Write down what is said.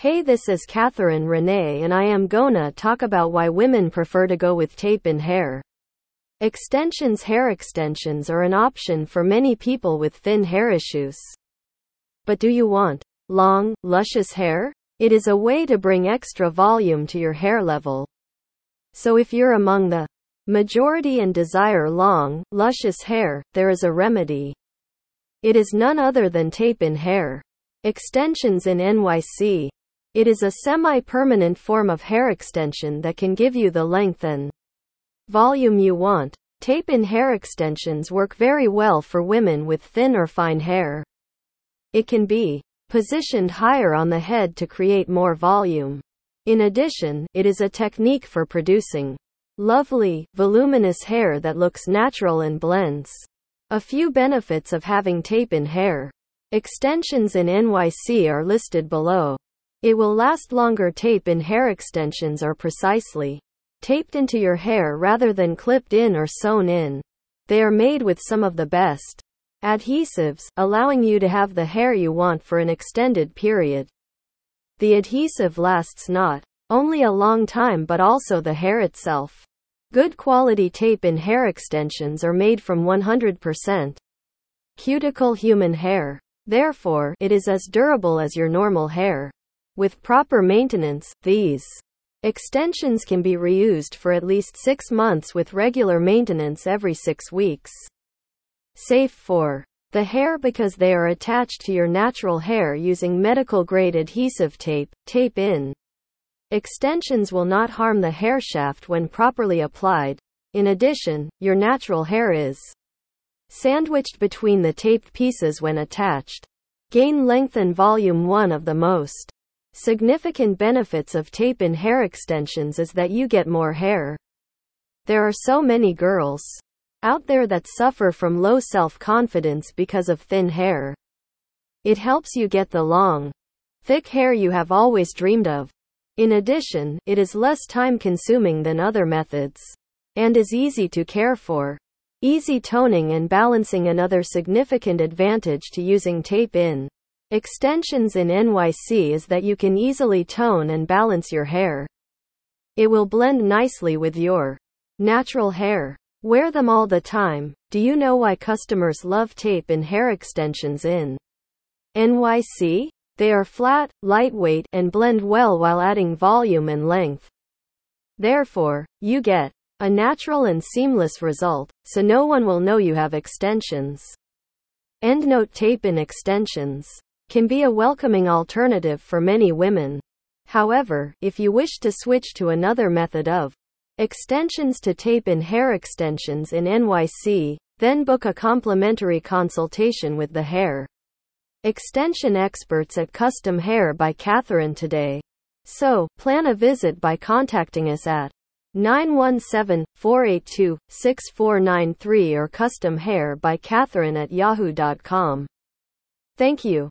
Hey, this is Catherine Renee, and I am gonna talk about why women prefer to go with tape in hair. Extensions Hair extensions are an option for many people with thin hair issues. But do you want long, luscious hair? It is a way to bring extra volume to your hair level. So if you're among the majority and desire long, luscious hair, there is a remedy. It is none other than tape in hair. Extensions in NYC. It is a semi-permanent form of hair extension that can give you the length and volume you want. Tape-in hair extensions work very well for women with thin or fine hair. It can be positioned higher on the head to create more volume. In addition, it is a technique for producing lovely, voluminous hair that looks natural and blends. A few benefits of having tape in hair. Extensions in NYC are listed below. It will last longer tape in hair extensions are precisely taped into your hair rather than clipped in or sewn in. They are made with some of the best adhesives, allowing you to have the hair you want for an extended period. The adhesive lasts not only a long time but also the hair itself. Good quality tape in hair extensions are made from 100% cuticle human hair. Therefore, it is as durable as your normal hair. With proper maintenance, these extensions can be reused for at least six months with regular maintenance every six weeks. Safe for the hair because they are attached to your natural hair using medical grade adhesive tape, tape in. Extensions will not harm the hair shaft when properly applied. In addition, your natural hair is sandwiched between the taped pieces when attached. Gain length and volume one of the most Significant benefits of tape in hair extensions is that you get more hair. There are so many girls out there that suffer from low self-confidence because of thin hair. It helps you get the long, thick hair you have always dreamed of. In addition, it is less time consuming than other methods and is easy to care for. Easy toning and balancing another significant advantage to using tape in Extensions in NYC is that you can easily tone and balance your hair. It will blend nicely with your natural hair. Wear them all the time. Do you know why customers love tape in hair extensions in NYC? They are flat, lightweight, and blend well while adding volume and length. Therefore, you get a natural and seamless result, so no one will know you have extensions. Endnote tape in extensions can be a welcoming alternative for many women. However, if you wish to switch to another method of extensions to tape in hair extensions in NYC, then book a complimentary consultation with the hair extension experts at Custom Hair by Catherine today. So, plan a visit by contacting us at 917 482 6493 or custom hair by Catherine at yahoo.com. Thank you.